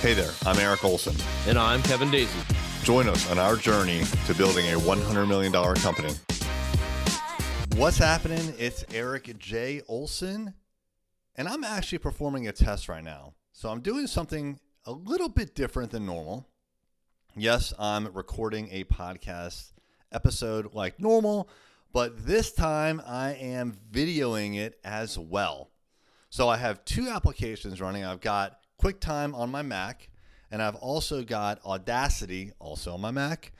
Hey there, I'm Eric Olson. And I'm Kevin Daisy. Join us on our journey to building a $100 million company. What's happening? It's Eric J. Olson, and I'm actually performing a test right now. So I'm doing something a little bit different than normal. Yes, I'm recording a podcast episode like normal, but this time I am videoing it as well. So I have two applications running. I've got QuickTime on my Mac, and I've also got Audacity also on my Mac,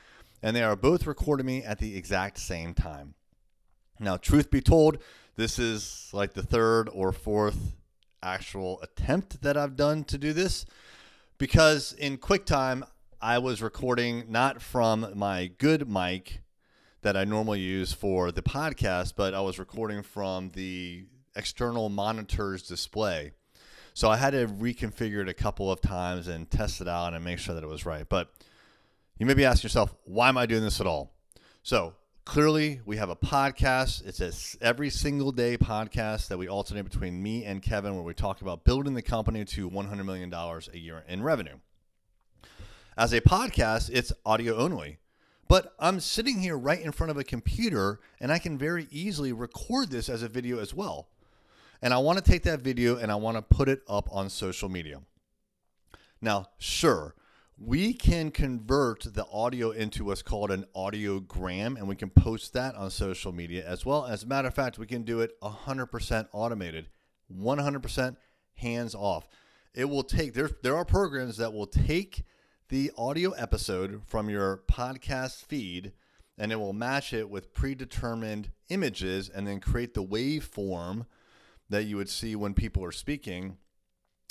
and they are both recording me at the exact same time. Now, truth be told, this is like the third or fourth actual attempt that I've done to do this because in QuickTime, I was recording not from my good mic that I normally use for the podcast, but I was recording from the external monitor's display. So I had to reconfigure it a couple of times and test it out and make sure that it was right. But you may be asking yourself, why am I doing this at all? So clearly, we have a podcast. It's a every single day podcast that we alternate between me and Kevin, where we talk about building the company to $100 million a year in revenue. As a podcast, it's audio only. But I'm sitting here right in front of a computer and I can very easily record this as a video as well. And I want to take that video and I want to put it up on social media. Now, sure, we can convert the audio into what's called an audiogram and we can post that on social media as well. As a matter of fact, we can do it 100% automated, 100% hands off. It will take, there, there are programs that will take the audio episode from your podcast feed and it will match it with predetermined images and then create the waveform that you would see when people are speaking,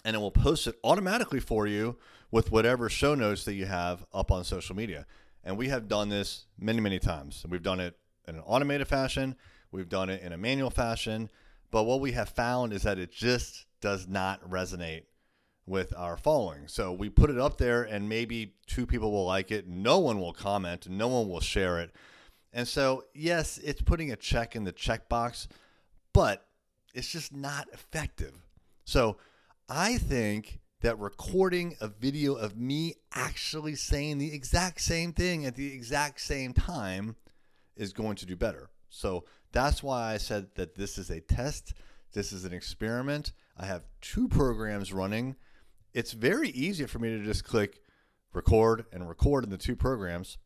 and it will post it automatically for you with whatever show notes that you have up on social media. And we have done this many, many times. We've done it in an automated fashion, we've done it in a manual fashion, but what we have found is that it just does not resonate with our following. So we put it up there and maybe two people will like it, no one will comment, no one will share it. And so, yes, it's putting a check in the checkbox, but it's just not effective. So I think that recording a video of me actually saying the exact same thing at the exact same time is going to do better. So that's why I said that this is a test, this is an experiment. I have two programs running. It's very easy for me to just click record and record in the two programs.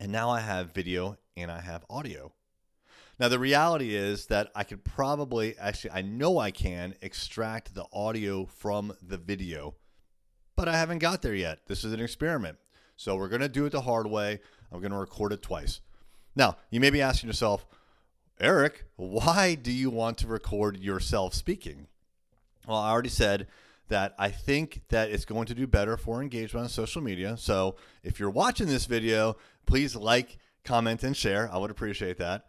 And now I have video and I have audio. Now, the reality is that I could probably, actually, I know I can extract the audio from the video, but I haven't got there yet. This is an experiment. So we're going to do it the hard way. I'm going to record it twice. Now, you may be asking yourself, Eric, why do you want to record yourself speaking? Well, I already said that I think that it's going to do better for engagement on social media. So if you're watching this video, please like, comment, and share. I would appreciate that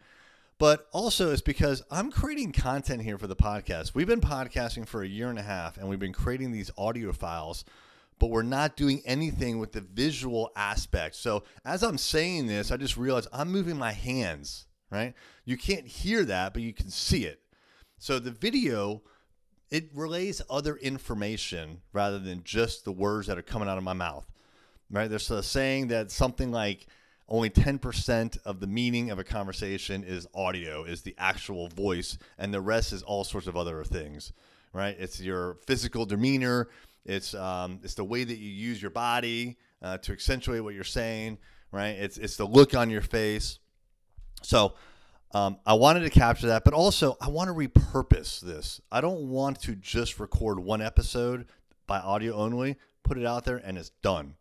but also it's because I'm creating content here for the podcast. We've been podcasting for a year and a half and we've been creating these audio files, but we're not doing anything with the visual aspect. So as I'm saying this, I just realized I'm moving my hands, right? You can't hear that, but you can see it. So the video it relays other information rather than just the words that are coming out of my mouth. Right? There's a saying that something like only 10% of the meaning of a conversation is audio, is the actual voice, and the rest is all sorts of other things, right? It's your physical demeanor, it's, um, it's the way that you use your body uh, to accentuate what you're saying, right? It's, it's the look on your face. So, um, I wanted to capture that, but also I want to repurpose this. I don't want to just record one episode by audio only, put it out there, and it's done.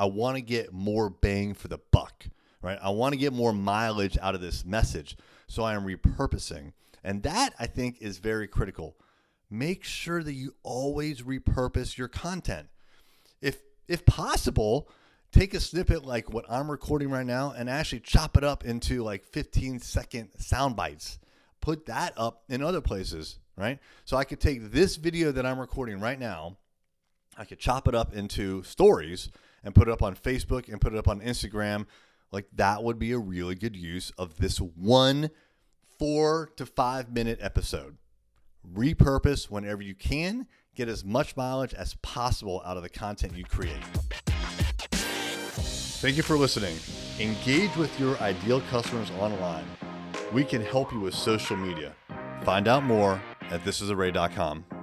I want to get more bang for the buck, right? I want to get more mileage out of this message. So I am repurposing. And that I think is very critical. Make sure that you always repurpose your content. If if possible, take a snippet like what I'm recording right now and actually chop it up into like 15 second sound bites. Put that up in other places, right? So I could take this video that I'm recording right now, I could chop it up into stories and put it up on Facebook and put it up on Instagram, like that would be a really good use of this one four to five minute episode, repurpose whenever you can, get as much mileage as possible out of the content you create. Thank you for listening. Engage with your ideal customers online. We can help you with social media. Find out more at thisisarray.com.